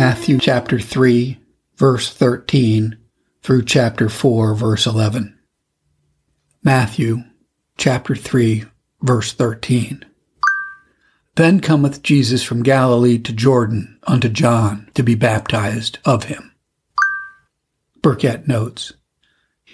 Matthew chapter 3, verse 13 through chapter 4, verse 11. Matthew chapter 3, verse 13. Then cometh Jesus from Galilee to Jordan unto John to be baptized of him. Burkitt notes,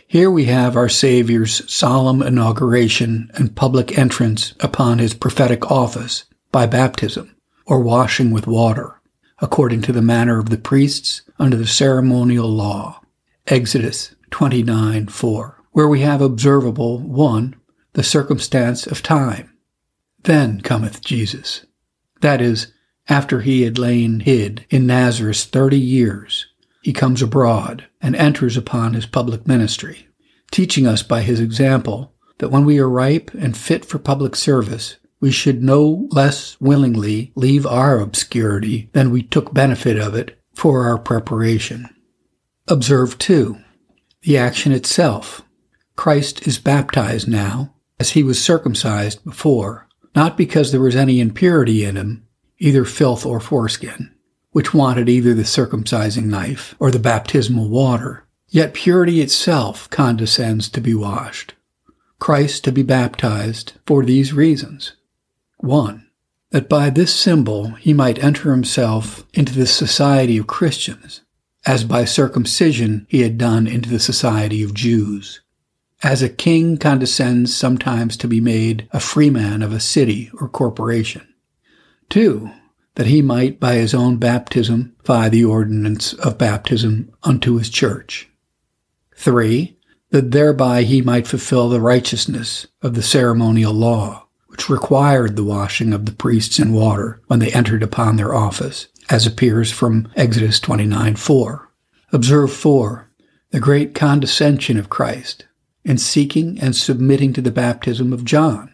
Here we have our Savior's solemn inauguration and public entrance upon his prophetic office by baptism, or washing with water, according to the manner of the priests under the ceremonial law. Exodus 29 4, where we have observable 1. The circumstance of time. Then cometh Jesus. That is, after he had lain hid in Nazareth thirty years, he comes abroad and enters upon his public ministry, teaching us by his example that when we are ripe and fit for public service, we should no less willingly leave our obscurity than we took benefit of it for our preparation. Observe, too, the action itself. Christ is baptized now, as he was circumcised before, not because there was any impurity in him, either filth or foreskin, which wanted either the circumcising knife or the baptismal water. Yet purity itself condescends to be washed. Christ to be baptized for these reasons. One, that by this symbol he might enter himself into the society of Christians, as by circumcision he had done into the society of Jews. As a king condescends sometimes to be made a freeman of a city or corporation. Two, that he might by his own baptism fy the ordinance of baptism unto his church. Three, that thereby he might fulfill the righteousness of the ceremonial law, which required the washing of the priests in water when they entered upon their office as appears from Exodus 29 4. Observe 4. The great condescension of Christ in seeking and submitting to the baptism of John.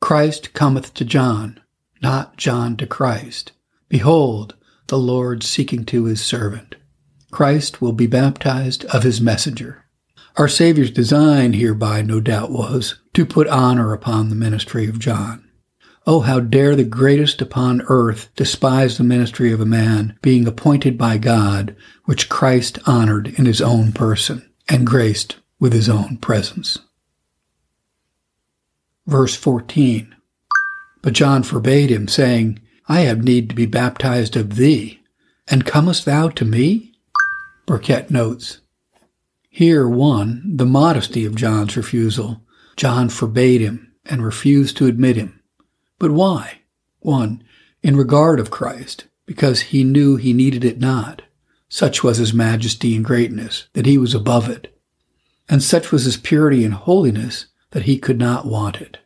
Christ cometh to John, not John to Christ. Behold, the Lord seeking to his servant. Christ will be baptized of his messenger. Our Savior's design hereby, no doubt, was to put honor upon the ministry of John. Oh, how dare the greatest upon earth despise the ministry of a man being appointed by God, which Christ honored in his own person and graced with his own presence. Verse 14. But John forbade him, saying, I have need to be baptized of thee, and comest thou to me? Burkitt notes. Here, one, the modesty of John's refusal. John forbade him and refused to admit him. But why? One, in regard of Christ, because he knew he needed it not. Such was his majesty and greatness, that he was above it. And such was his purity and holiness, that he could not want it.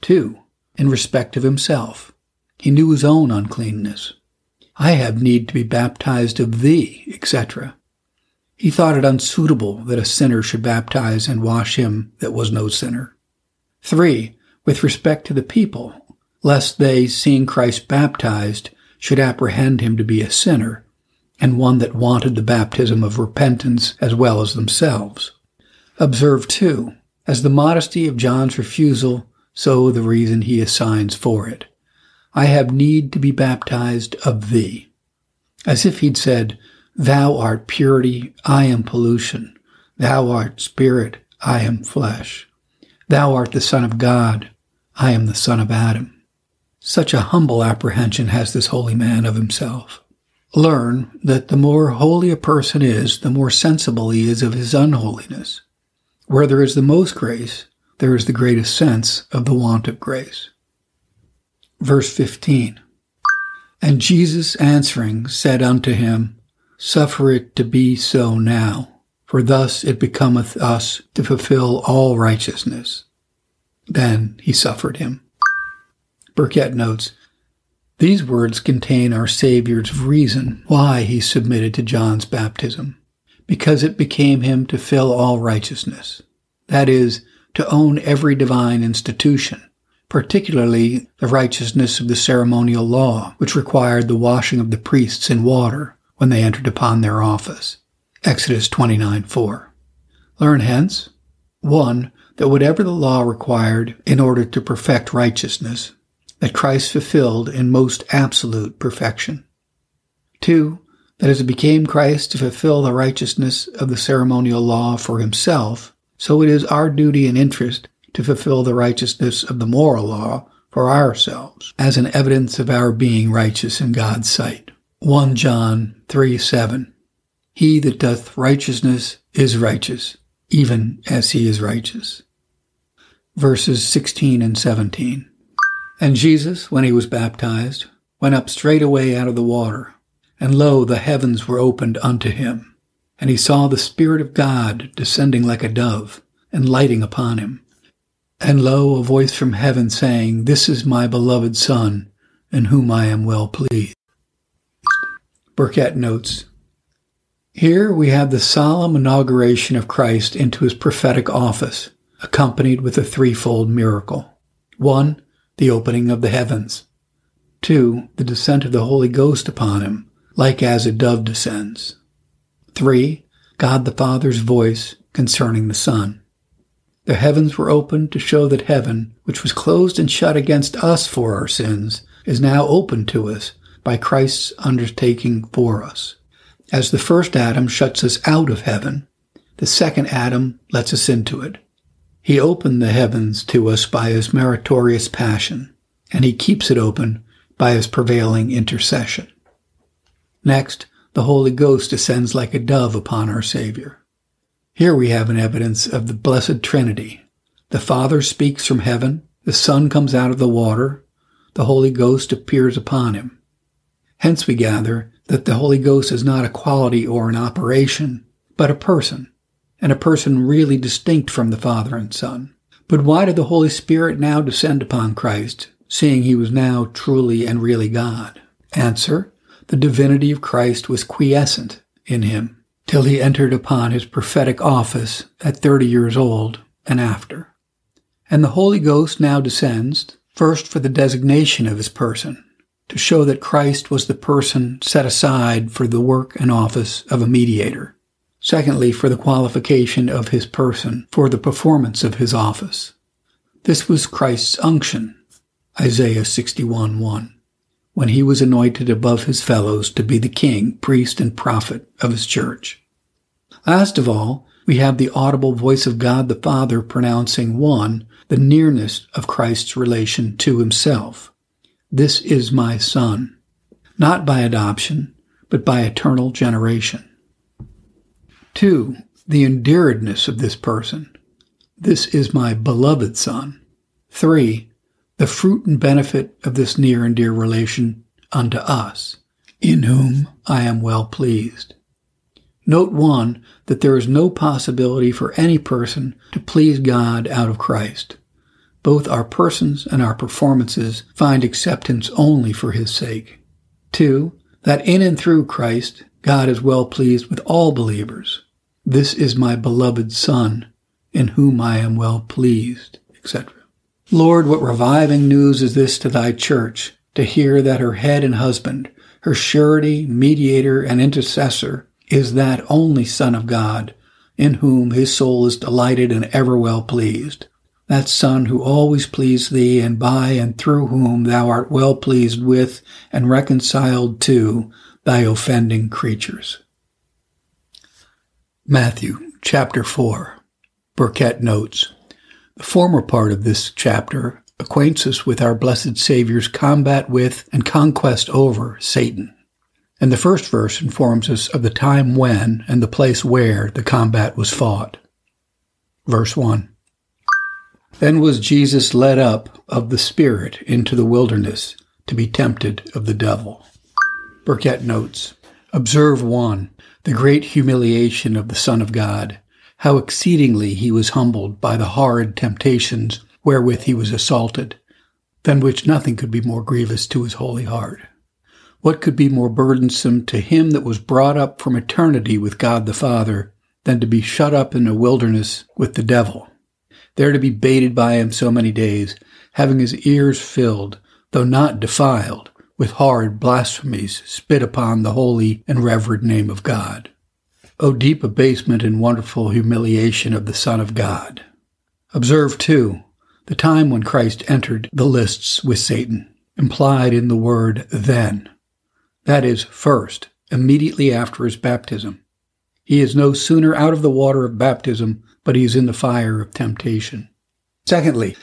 Two, in respect of himself, he knew his own uncleanness. I have need to be baptized of thee, etc. He thought it unsuitable that a sinner should baptize and wash him that was no sinner. Three, with respect to the people, lest they, seeing Christ baptized, should apprehend him to be a sinner, and one that wanted the baptism of repentance as well as themselves. Observe, too, as the modesty of John's refusal, so the reason he assigns for it. I have need to be baptized of thee. As if he'd said, Thou art purity, I am pollution. Thou art spirit, I am flesh. Thou art the Son of God, I am the son of Adam. Such a humble apprehension has this holy man of himself. Learn that the more holy a person is, the more sensible he is of his unholiness. Where there is the most grace, there is the greatest sense of the want of grace. Verse 15 And Jesus answering said unto him, Suffer it to be so now, for thus it becometh us to fulfill all righteousness. Then he suffered him. Burkitt notes, these words contain our Savior's reason why he submitted to John's baptism, because it became him to fill all righteousness, that is, to own every divine institution, particularly the righteousness of the ceremonial law, which required the washing of the priests in water when they entered upon their office. Exodus 29 4. Learn hence 1. That whatever the law required in order to perfect righteousness, that Christ fulfilled in most absolute perfection. Two, that as it became Christ to fulfill the righteousness of the ceremonial law for himself, so it is our duty and interest to fulfill the righteousness of the moral law for ourselves, as an evidence of our being righteous in God's sight. 1 John 3 7. He that doth righteousness is righteous, even as he is righteous. Verses 16 and 17. And Jesus, when he was baptized, went up straightway out of the water. And lo, the heavens were opened unto him. And he saw the Spirit of God descending like a dove, and lighting upon him. And lo, a voice from heaven saying, This is my beloved Son, in whom I am well pleased. Burkitt notes, Here we have the solemn inauguration of Christ into his prophetic office, accompanied with a threefold miracle. One, the opening of the heavens. Two, the descent of the Holy Ghost upon him, like as a dove descends. Three, God the Father's voice concerning the Son. The heavens were opened to show that heaven, which was closed and shut against us for our sins, is now open to us by Christ's undertaking for us. As the first Adam shuts us out of heaven, the second Adam lets us into it. He opened the heavens to us by his meritorious passion, and he keeps it open by his prevailing intercession. Next, the Holy Ghost descends like a dove upon our Savior. Here we have an evidence of the Blessed Trinity. The Father speaks from heaven, the Son comes out of the water, the Holy Ghost appears upon him. Hence we gather that the Holy Ghost is not a quality or an operation, but a person, and a person really distinct from the Father and Son. But why did the Holy Spirit now descend upon Christ, seeing he was now truly and really God? Answer, the divinity of Christ was quiescent in him till he entered upon his prophetic office at 30 years old and after. And the Holy Ghost now descends, first for the designation of his person, to show that Christ was the person set aside for the work and office of a mediator. Secondly, for the qualification of his person for the performance of his office. This was Christ's unction, Isaiah 61 1 when he was anointed above his fellows to be the king, priest, and prophet of his church. Last of all, we have the audible voice of God the Father pronouncing one, the nearness of Christ's relation to himself. This is my son, not by adoption, but by eternal generation. Two, the endearedness of this person. This is my beloved son. Three, the fruit and benefit of this near and dear relation unto us, in whom I am well pleased. Note one, that there is no possibility for any person to please God out of Christ. Both our persons and our performances find acceptance only for his sake. Two, that in and through Christ, God is well pleased with all believers. This is my beloved Son, in whom I am well pleased, etc. Lord, what reviving news is this to thy church, to hear that her head and husband, her surety, mediator, and intercessor, is that only Son of God, in whom his soul is delighted and ever well pleased. That Son who always pleased thee, and by and through whom thou art well pleased with and reconciled to thy offending creatures. Matthew chapter 4. Burkitt notes. The former part of this chapter acquaints us with our blessed Savior's combat with and conquest over Satan. And the first verse informs us of the time when and the place where the combat was fought. Verse 1 Then was Jesus led up of the Spirit into the wilderness to be tempted of the devil. Burkitt notes Observe 1. The great humiliation of the Son of God how exceedingly he was humbled by the horrid temptations wherewith he was assaulted, than which nothing could be more grievous to his holy heart. What could be more burdensome to him that was brought up from eternity with God the Father than to be shut up in a wilderness with the devil, there to be baited by him so many days, having his ears filled, though not defiled, with horrid blasphemies spit upon the holy and reverend name of God? O deep abasement and wonderful humiliation of the Son of God. Observe, too, the time when Christ entered the lists with Satan, implied in the word then. That is, first, immediately after his baptism. He is no sooner out of the water of baptism, but he is in the fire of temptation. Secondly,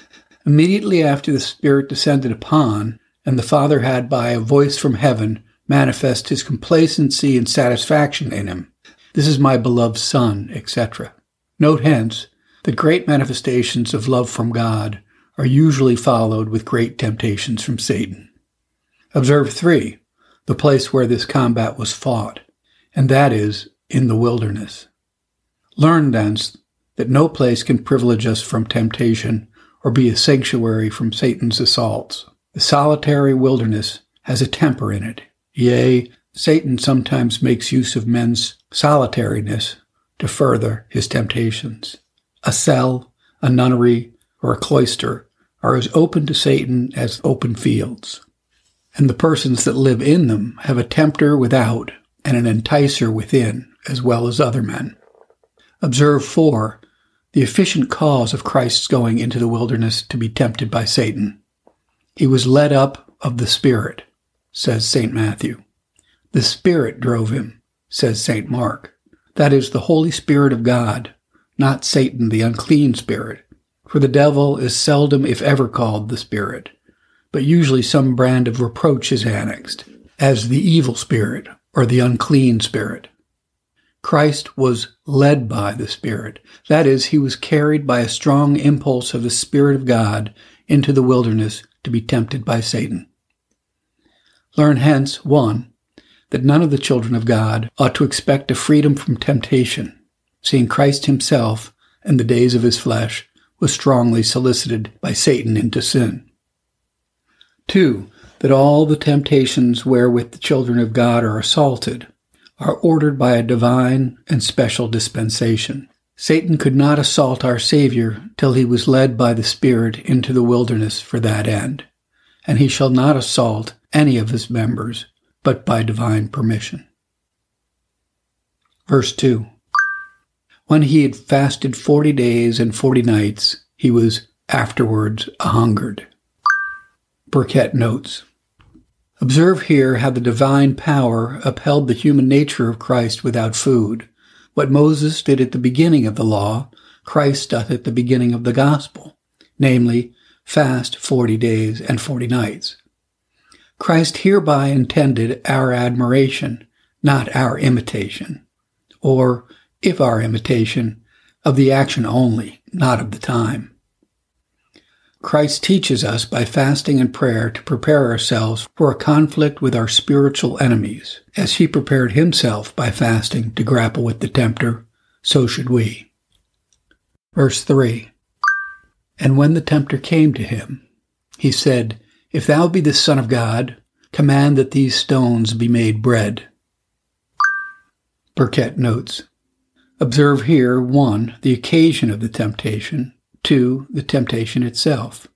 immediately after the Spirit descended upon, and the Father had by a voice from heaven manifest his complacency and satisfaction in him. This is my beloved Son, etc. Note hence that great manifestations of love from God are usually followed with great temptations from Satan. Observe three, the place where this combat was fought, and that is in the wilderness. Learn thence that no place can privilege us from temptation or be a sanctuary from Satan's assaults. The solitary wilderness has a temper in it. Yea, Satan sometimes makes use of men's solitariness to further his temptations. A cell, a nunnery, or a cloister are as open to Satan as open fields. And the persons that live in them have a tempter without and an enticer within, as well as other men. Observe 4. The efficient cause of Christ's going into the wilderness to be tempted by Satan. He was led up of the Spirit, says St. Matthew. The Spirit drove him, says St. Mark. That is the Holy Spirit of God, not Satan, the unclean spirit. For the devil is seldom, if ever, called the Spirit, but usually some brand of reproach is annexed, as the evil spirit or the unclean spirit. Christ was led by the Spirit. That is, he was carried by a strong impulse of the Spirit of God into the wilderness to be tempted by Satan. Learn hence, one, that none of the children of God ought to expect a freedom from temptation, seeing Christ himself, in the days of his flesh, was strongly solicited by Satan into sin. Two, that all the temptations wherewith the children of God are assaulted are ordered by a divine and special dispensation. Satan could not assault our Savior till he was led by the Spirit into the wilderness for that end, and he shall not assault any of his members but by divine permission. Verse 2 When he had fasted forty days and forty nights, he was afterwards a hungered. Burkitt notes Observe here how the divine power upheld the human nature of Christ without food. What Moses did at the beginning of the law, Christ doth at the beginning of the gospel, namely, fast forty days and forty nights. Christ hereby intended our admiration, not our imitation, or, if our imitation, of the action only, not of the time. Christ teaches us by fasting and prayer to prepare ourselves for a conflict with our spiritual enemies. As he prepared himself by fasting to grapple with the tempter, so should we. Verse 3 And when the tempter came to him, he said, if thou be the Son of God, command that these stones be made bread. Burkitt notes. Observe here 1. The occasion of the temptation, 2. The temptation itself.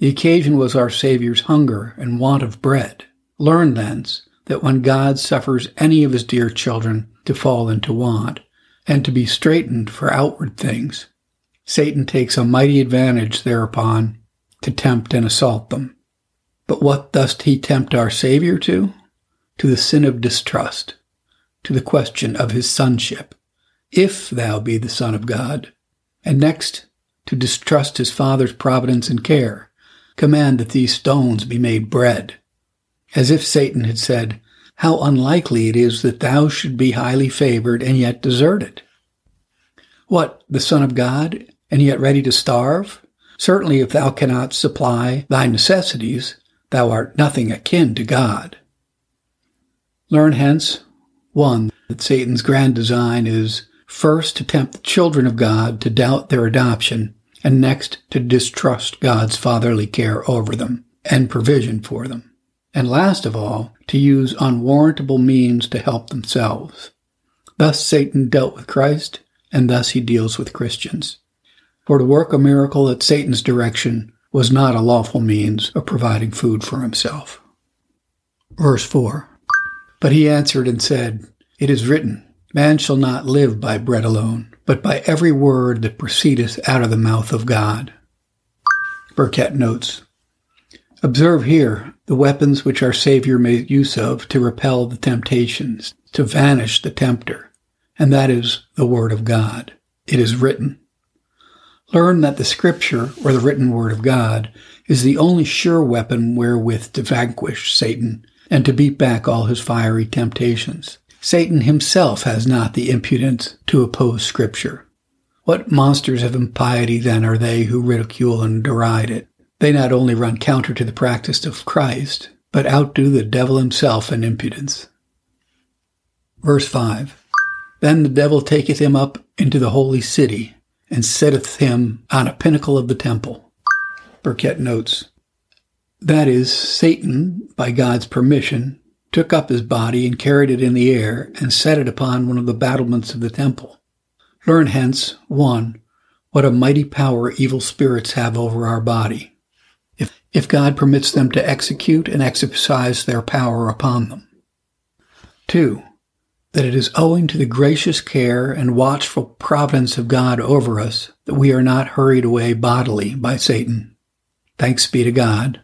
The occasion was our Saviour's hunger and want of bread. Learn thence that when God suffers any of his dear children to fall into want and to be straitened for outward things, Satan takes a mighty advantage thereupon to tempt and assault them. But what doth he tempt our Savior to? To the sin of distrust, to the question of his sonship, if thou be the Son of God, and next to distrust his Father's providence and care, command that these stones be made bread. As if Satan had said, How unlikely it is that thou should be highly favored and yet deserted. What, the Son of God, and yet ready to starve? Certainly, if thou cannot supply thy necessities, Thou art nothing akin to God. Learn hence, one, that Satan's grand design is first to tempt the children of God to doubt their adoption, and next to distrust God's fatherly care over them and provision for them, and last of all, to use unwarrantable means to help themselves. Thus Satan dealt with Christ, and thus he deals with Christians. For to work a miracle at Satan's direction was not a lawful means of providing food for himself. Verse 4 But he answered and said, It is written, Man shall not live by bread alone, but by every word that proceedeth out of the mouth of God. Burkitt notes, Observe here the weapons which our Savior made use of to repel the temptations, to vanish the tempter, and that is the Word of God. It is written. Learn that the Scripture, or the written Word of God, is the only sure weapon wherewith to vanquish Satan and to beat back all his fiery temptations. Satan himself has not the impudence to oppose Scripture. What monsters of impiety then are they who ridicule and deride it? They not only run counter to the practice of Christ, but outdo the devil himself in impudence. Verse 5 Then the devil taketh him up into the holy city, and setteth him on a pinnacle of the temple. Burkitt notes, That is, Satan, by God's permission, took up his body and carried it in the air and set it upon one of the battlements of the temple. Learn hence, 1. What a mighty power evil spirits have over our body if if God permits them to execute and exercise their power upon them. Two, that it is owing to the gracious care and watchful providence of God over us that we are not hurried away bodily by Satan. Thanks be to God.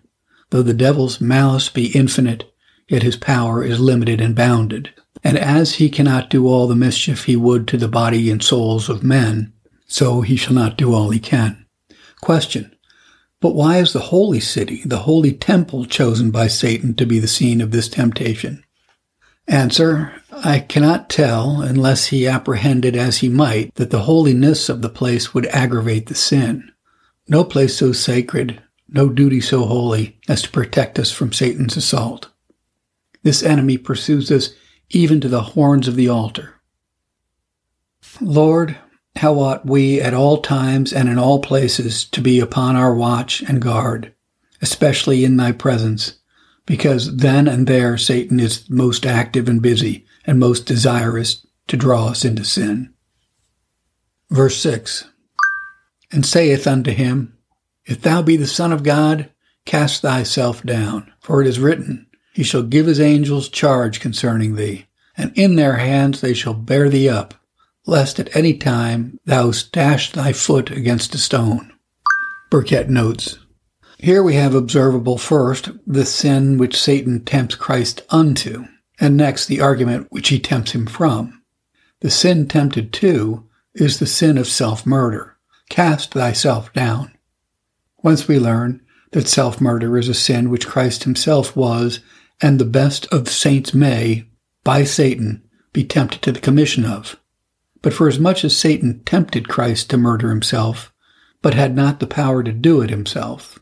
Though the devil's malice be infinite, yet his power is limited and bounded. And as he cannot do all the mischief he would to the body and souls of men, so he shall not do all he can. Question. But why is the holy city, the holy temple, chosen by Satan to be the scene of this temptation? Answer, I cannot tell unless he apprehended as he might that the holiness of the place would aggravate the sin. No place so sacred, no duty so holy as to protect us from Satan's assault. This enemy pursues us even to the horns of the altar. Lord, how ought we at all times and in all places to be upon our watch and guard, especially in thy presence, because then and there Satan is most active and busy and most desirous to draw us into sin. Verse 6 And saith unto him, If thou be the Son of God, cast thyself down, for it is written, He shall give his angels charge concerning thee, and in their hands they shall bear thee up lest at any time thou dash thy foot against a stone. Burkitt notes, Here we have observable first the sin which Satan tempts Christ unto, and next the argument which he tempts him from. The sin tempted to is the sin of self-murder. Cast thyself down. Whence we learn that self-murder is a sin which Christ himself was, and the best of saints may, by Satan, be tempted to the commission of. But for as much as Satan tempted Christ to murder himself, but had not the power to do it himself,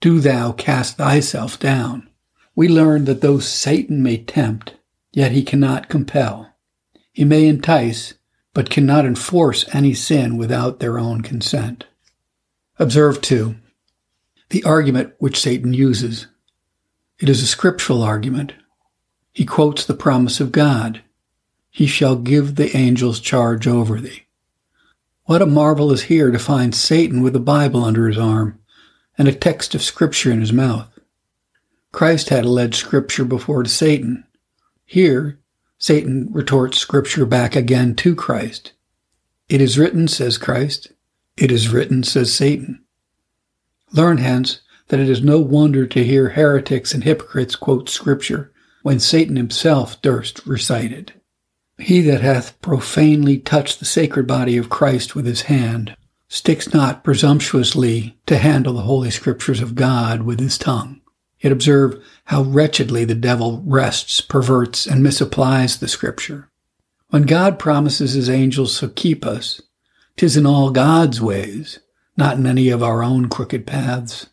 do thou cast thyself down. We learn that though Satan may tempt, yet he cannot compel. He may entice, but cannot enforce any sin without their own consent. Observe, too, the argument which Satan uses. It is a scriptural argument. He quotes the promise of God he shall give the angels charge over thee. What a marvel is here to find Satan with the Bible under his arm and a text of Scripture in his mouth. Christ had alleged Scripture before to Satan. Here, Satan retorts Scripture back again to Christ. It is written, says Christ. It is written, says Satan. Learn hence that it is no wonder to hear heretics and hypocrites quote Scripture when Satan himself durst recite it. He that hath profanely touched the sacred body of Christ with his hand sticks not presumptuously to handle the holy scriptures of God with his tongue. Yet observe how wretchedly the devil wrests, perverts, and misapplies the scripture. When God promises his angels to keep us, tis in all God's ways, not in any of our own crooked paths.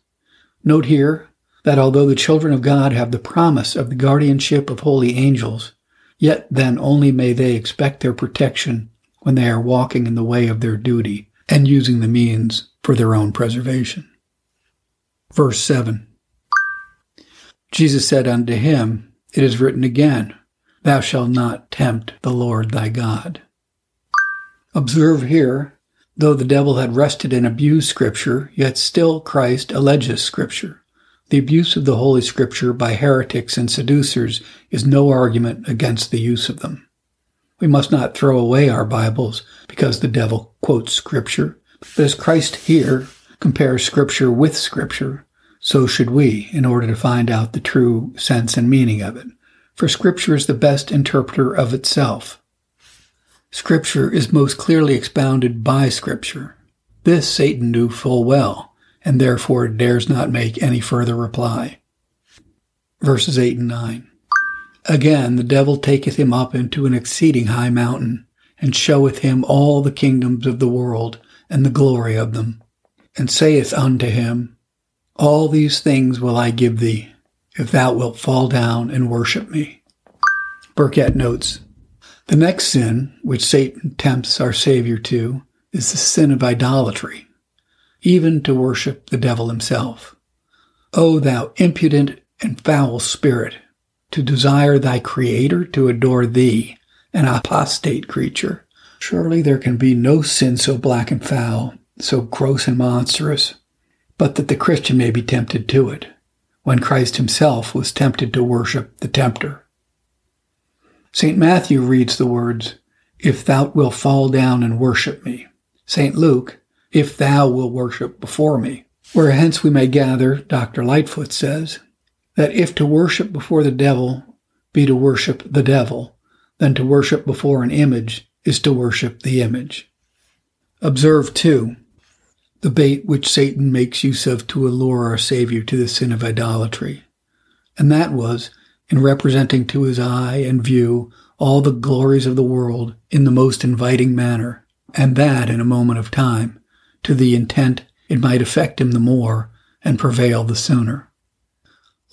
Note here that although the children of God have the promise of the guardianship of holy angels, Yet then only may they expect their protection when they are walking in the way of their duty and using the means for their own preservation. Verse 7 Jesus said unto him, It is written again, Thou shalt not tempt the Lord thy God. Observe here, though the devil had wrested and abused Scripture, yet still Christ alleges Scripture. The abuse of the Holy Scripture by heretics and seducers is no argument against the use of them. We must not throw away our Bibles because the devil quotes Scripture, but as Christ here compares Scripture with Scripture, So should we, in order to find out the true sense and meaning of it. For Scripture is the best interpreter of itself. Scripture is most clearly expounded by Scripture. This Satan knew full well, and therefore dares not make any further reply. Verses 8 and 9. Again, the devil taketh him up into an exceeding high mountain, and showeth him all the kingdoms of the world, and the glory of them, and saith unto him, All these things will I give thee, if thou wilt fall down and worship me. Burkitt notes, The next sin which Satan tempts our Savior to is the sin of idolatry, even to worship the devil himself. O thou impudent and foul spirit, to desire thy Creator to adore thee, an apostate creature. Surely there can be no sin so black and foul, so gross and monstrous, but that the Christian may be tempted to it, when Christ himself was tempted to worship the tempter. St. Matthew reads the words, If thou wilt fall down and worship me. St. Luke, If thou wilt worship before me. Where hence we may gather, Dr. Lightfoot says, that if to worship before the devil be to worship the devil, then to worship before an image is to worship the image. Observe, too, the bait which Satan makes use of to allure our Savior to the sin of idolatry. And that was in representing to his eye and view all the glories of the world in the most inviting manner, and that in a moment of time, to the intent it might affect him the more and prevail the sooner.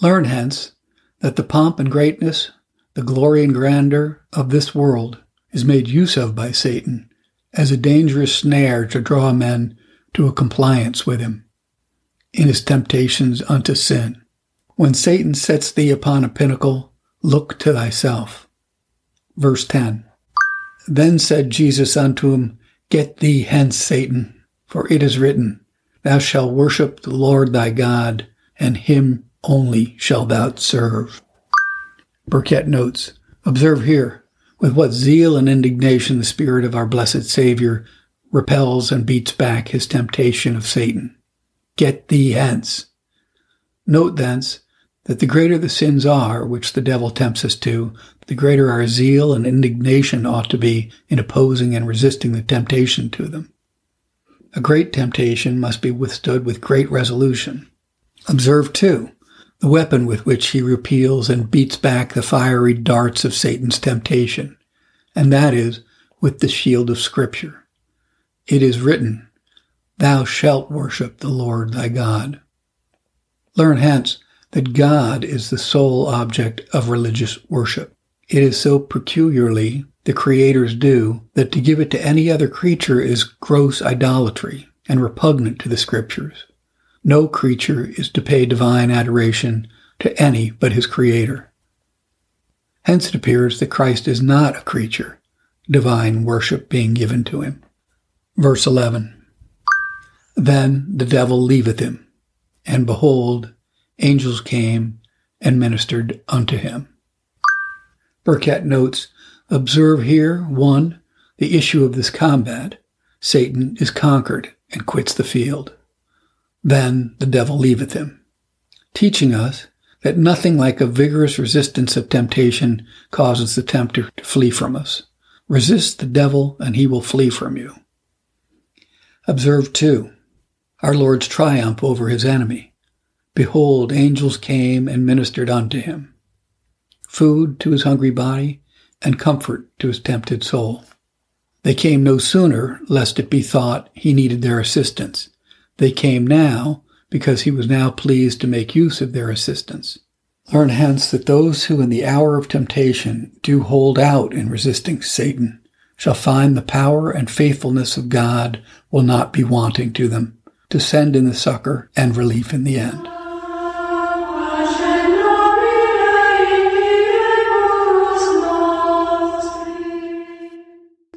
Learn hence that the pomp and greatness, the glory and grandeur of this world is made use of by Satan as a dangerous snare to draw men to a compliance with him in his temptations unto sin. When Satan sets thee upon a pinnacle, look to thyself. Verse 10 Then said Jesus unto him, Get thee hence, Satan, for it is written, Thou shalt worship the Lord thy God, and him only shalt thou serve. Burkitt notes, Observe here with what zeal and indignation the Spirit of our blessed Savior repels and beats back his temptation of Satan. Get thee hence. Note thence that the greater the sins are which the devil tempts us to, the greater our zeal and indignation ought to be in opposing and resisting the temptation to them. A great temptation must be withstood with great resolution. Observe, too, the weapon with which he repeals and beats back the fiery darts of Satan's temptation, and that is with the shield of Scripture. It is written, Thou shalt worship the Lord thy God. Learn hence that God is the sole object of religious worship. It is so peculiarly the Creator's due that to give it to any other creature is gross idolatry and repugnant to the Scriptures. No creature is to pay divine adoration to any but his Creator. Hence it appears that Christ is not a creature, divine worship being given to him. Verse 11 Then the devil leaveth him, and behold, angels came and ministered unto him. Burkitt notes, observe here, one, the issue of this combat. Satan is conquered and quits the field then the devil leaveth him, teaching us that nothing like a vigorous resistance of temptation causes the tempter to flee from us. Resist the devil and he will flee from you. Observe too our Lord's triumph over his enemy. Behold, angels came and ministered unto him. Food to his hungry body and comfort to his tempted soul. They came no sooner, lest it be thought he needed their assistance. They came now because he was now pleased to make use of their assistance. Learn hence that those who in the hour of temptation do hold out in resisting Satan shall find the power and faithfulness of God will not be wanting to them to send in the succor and relief in the end.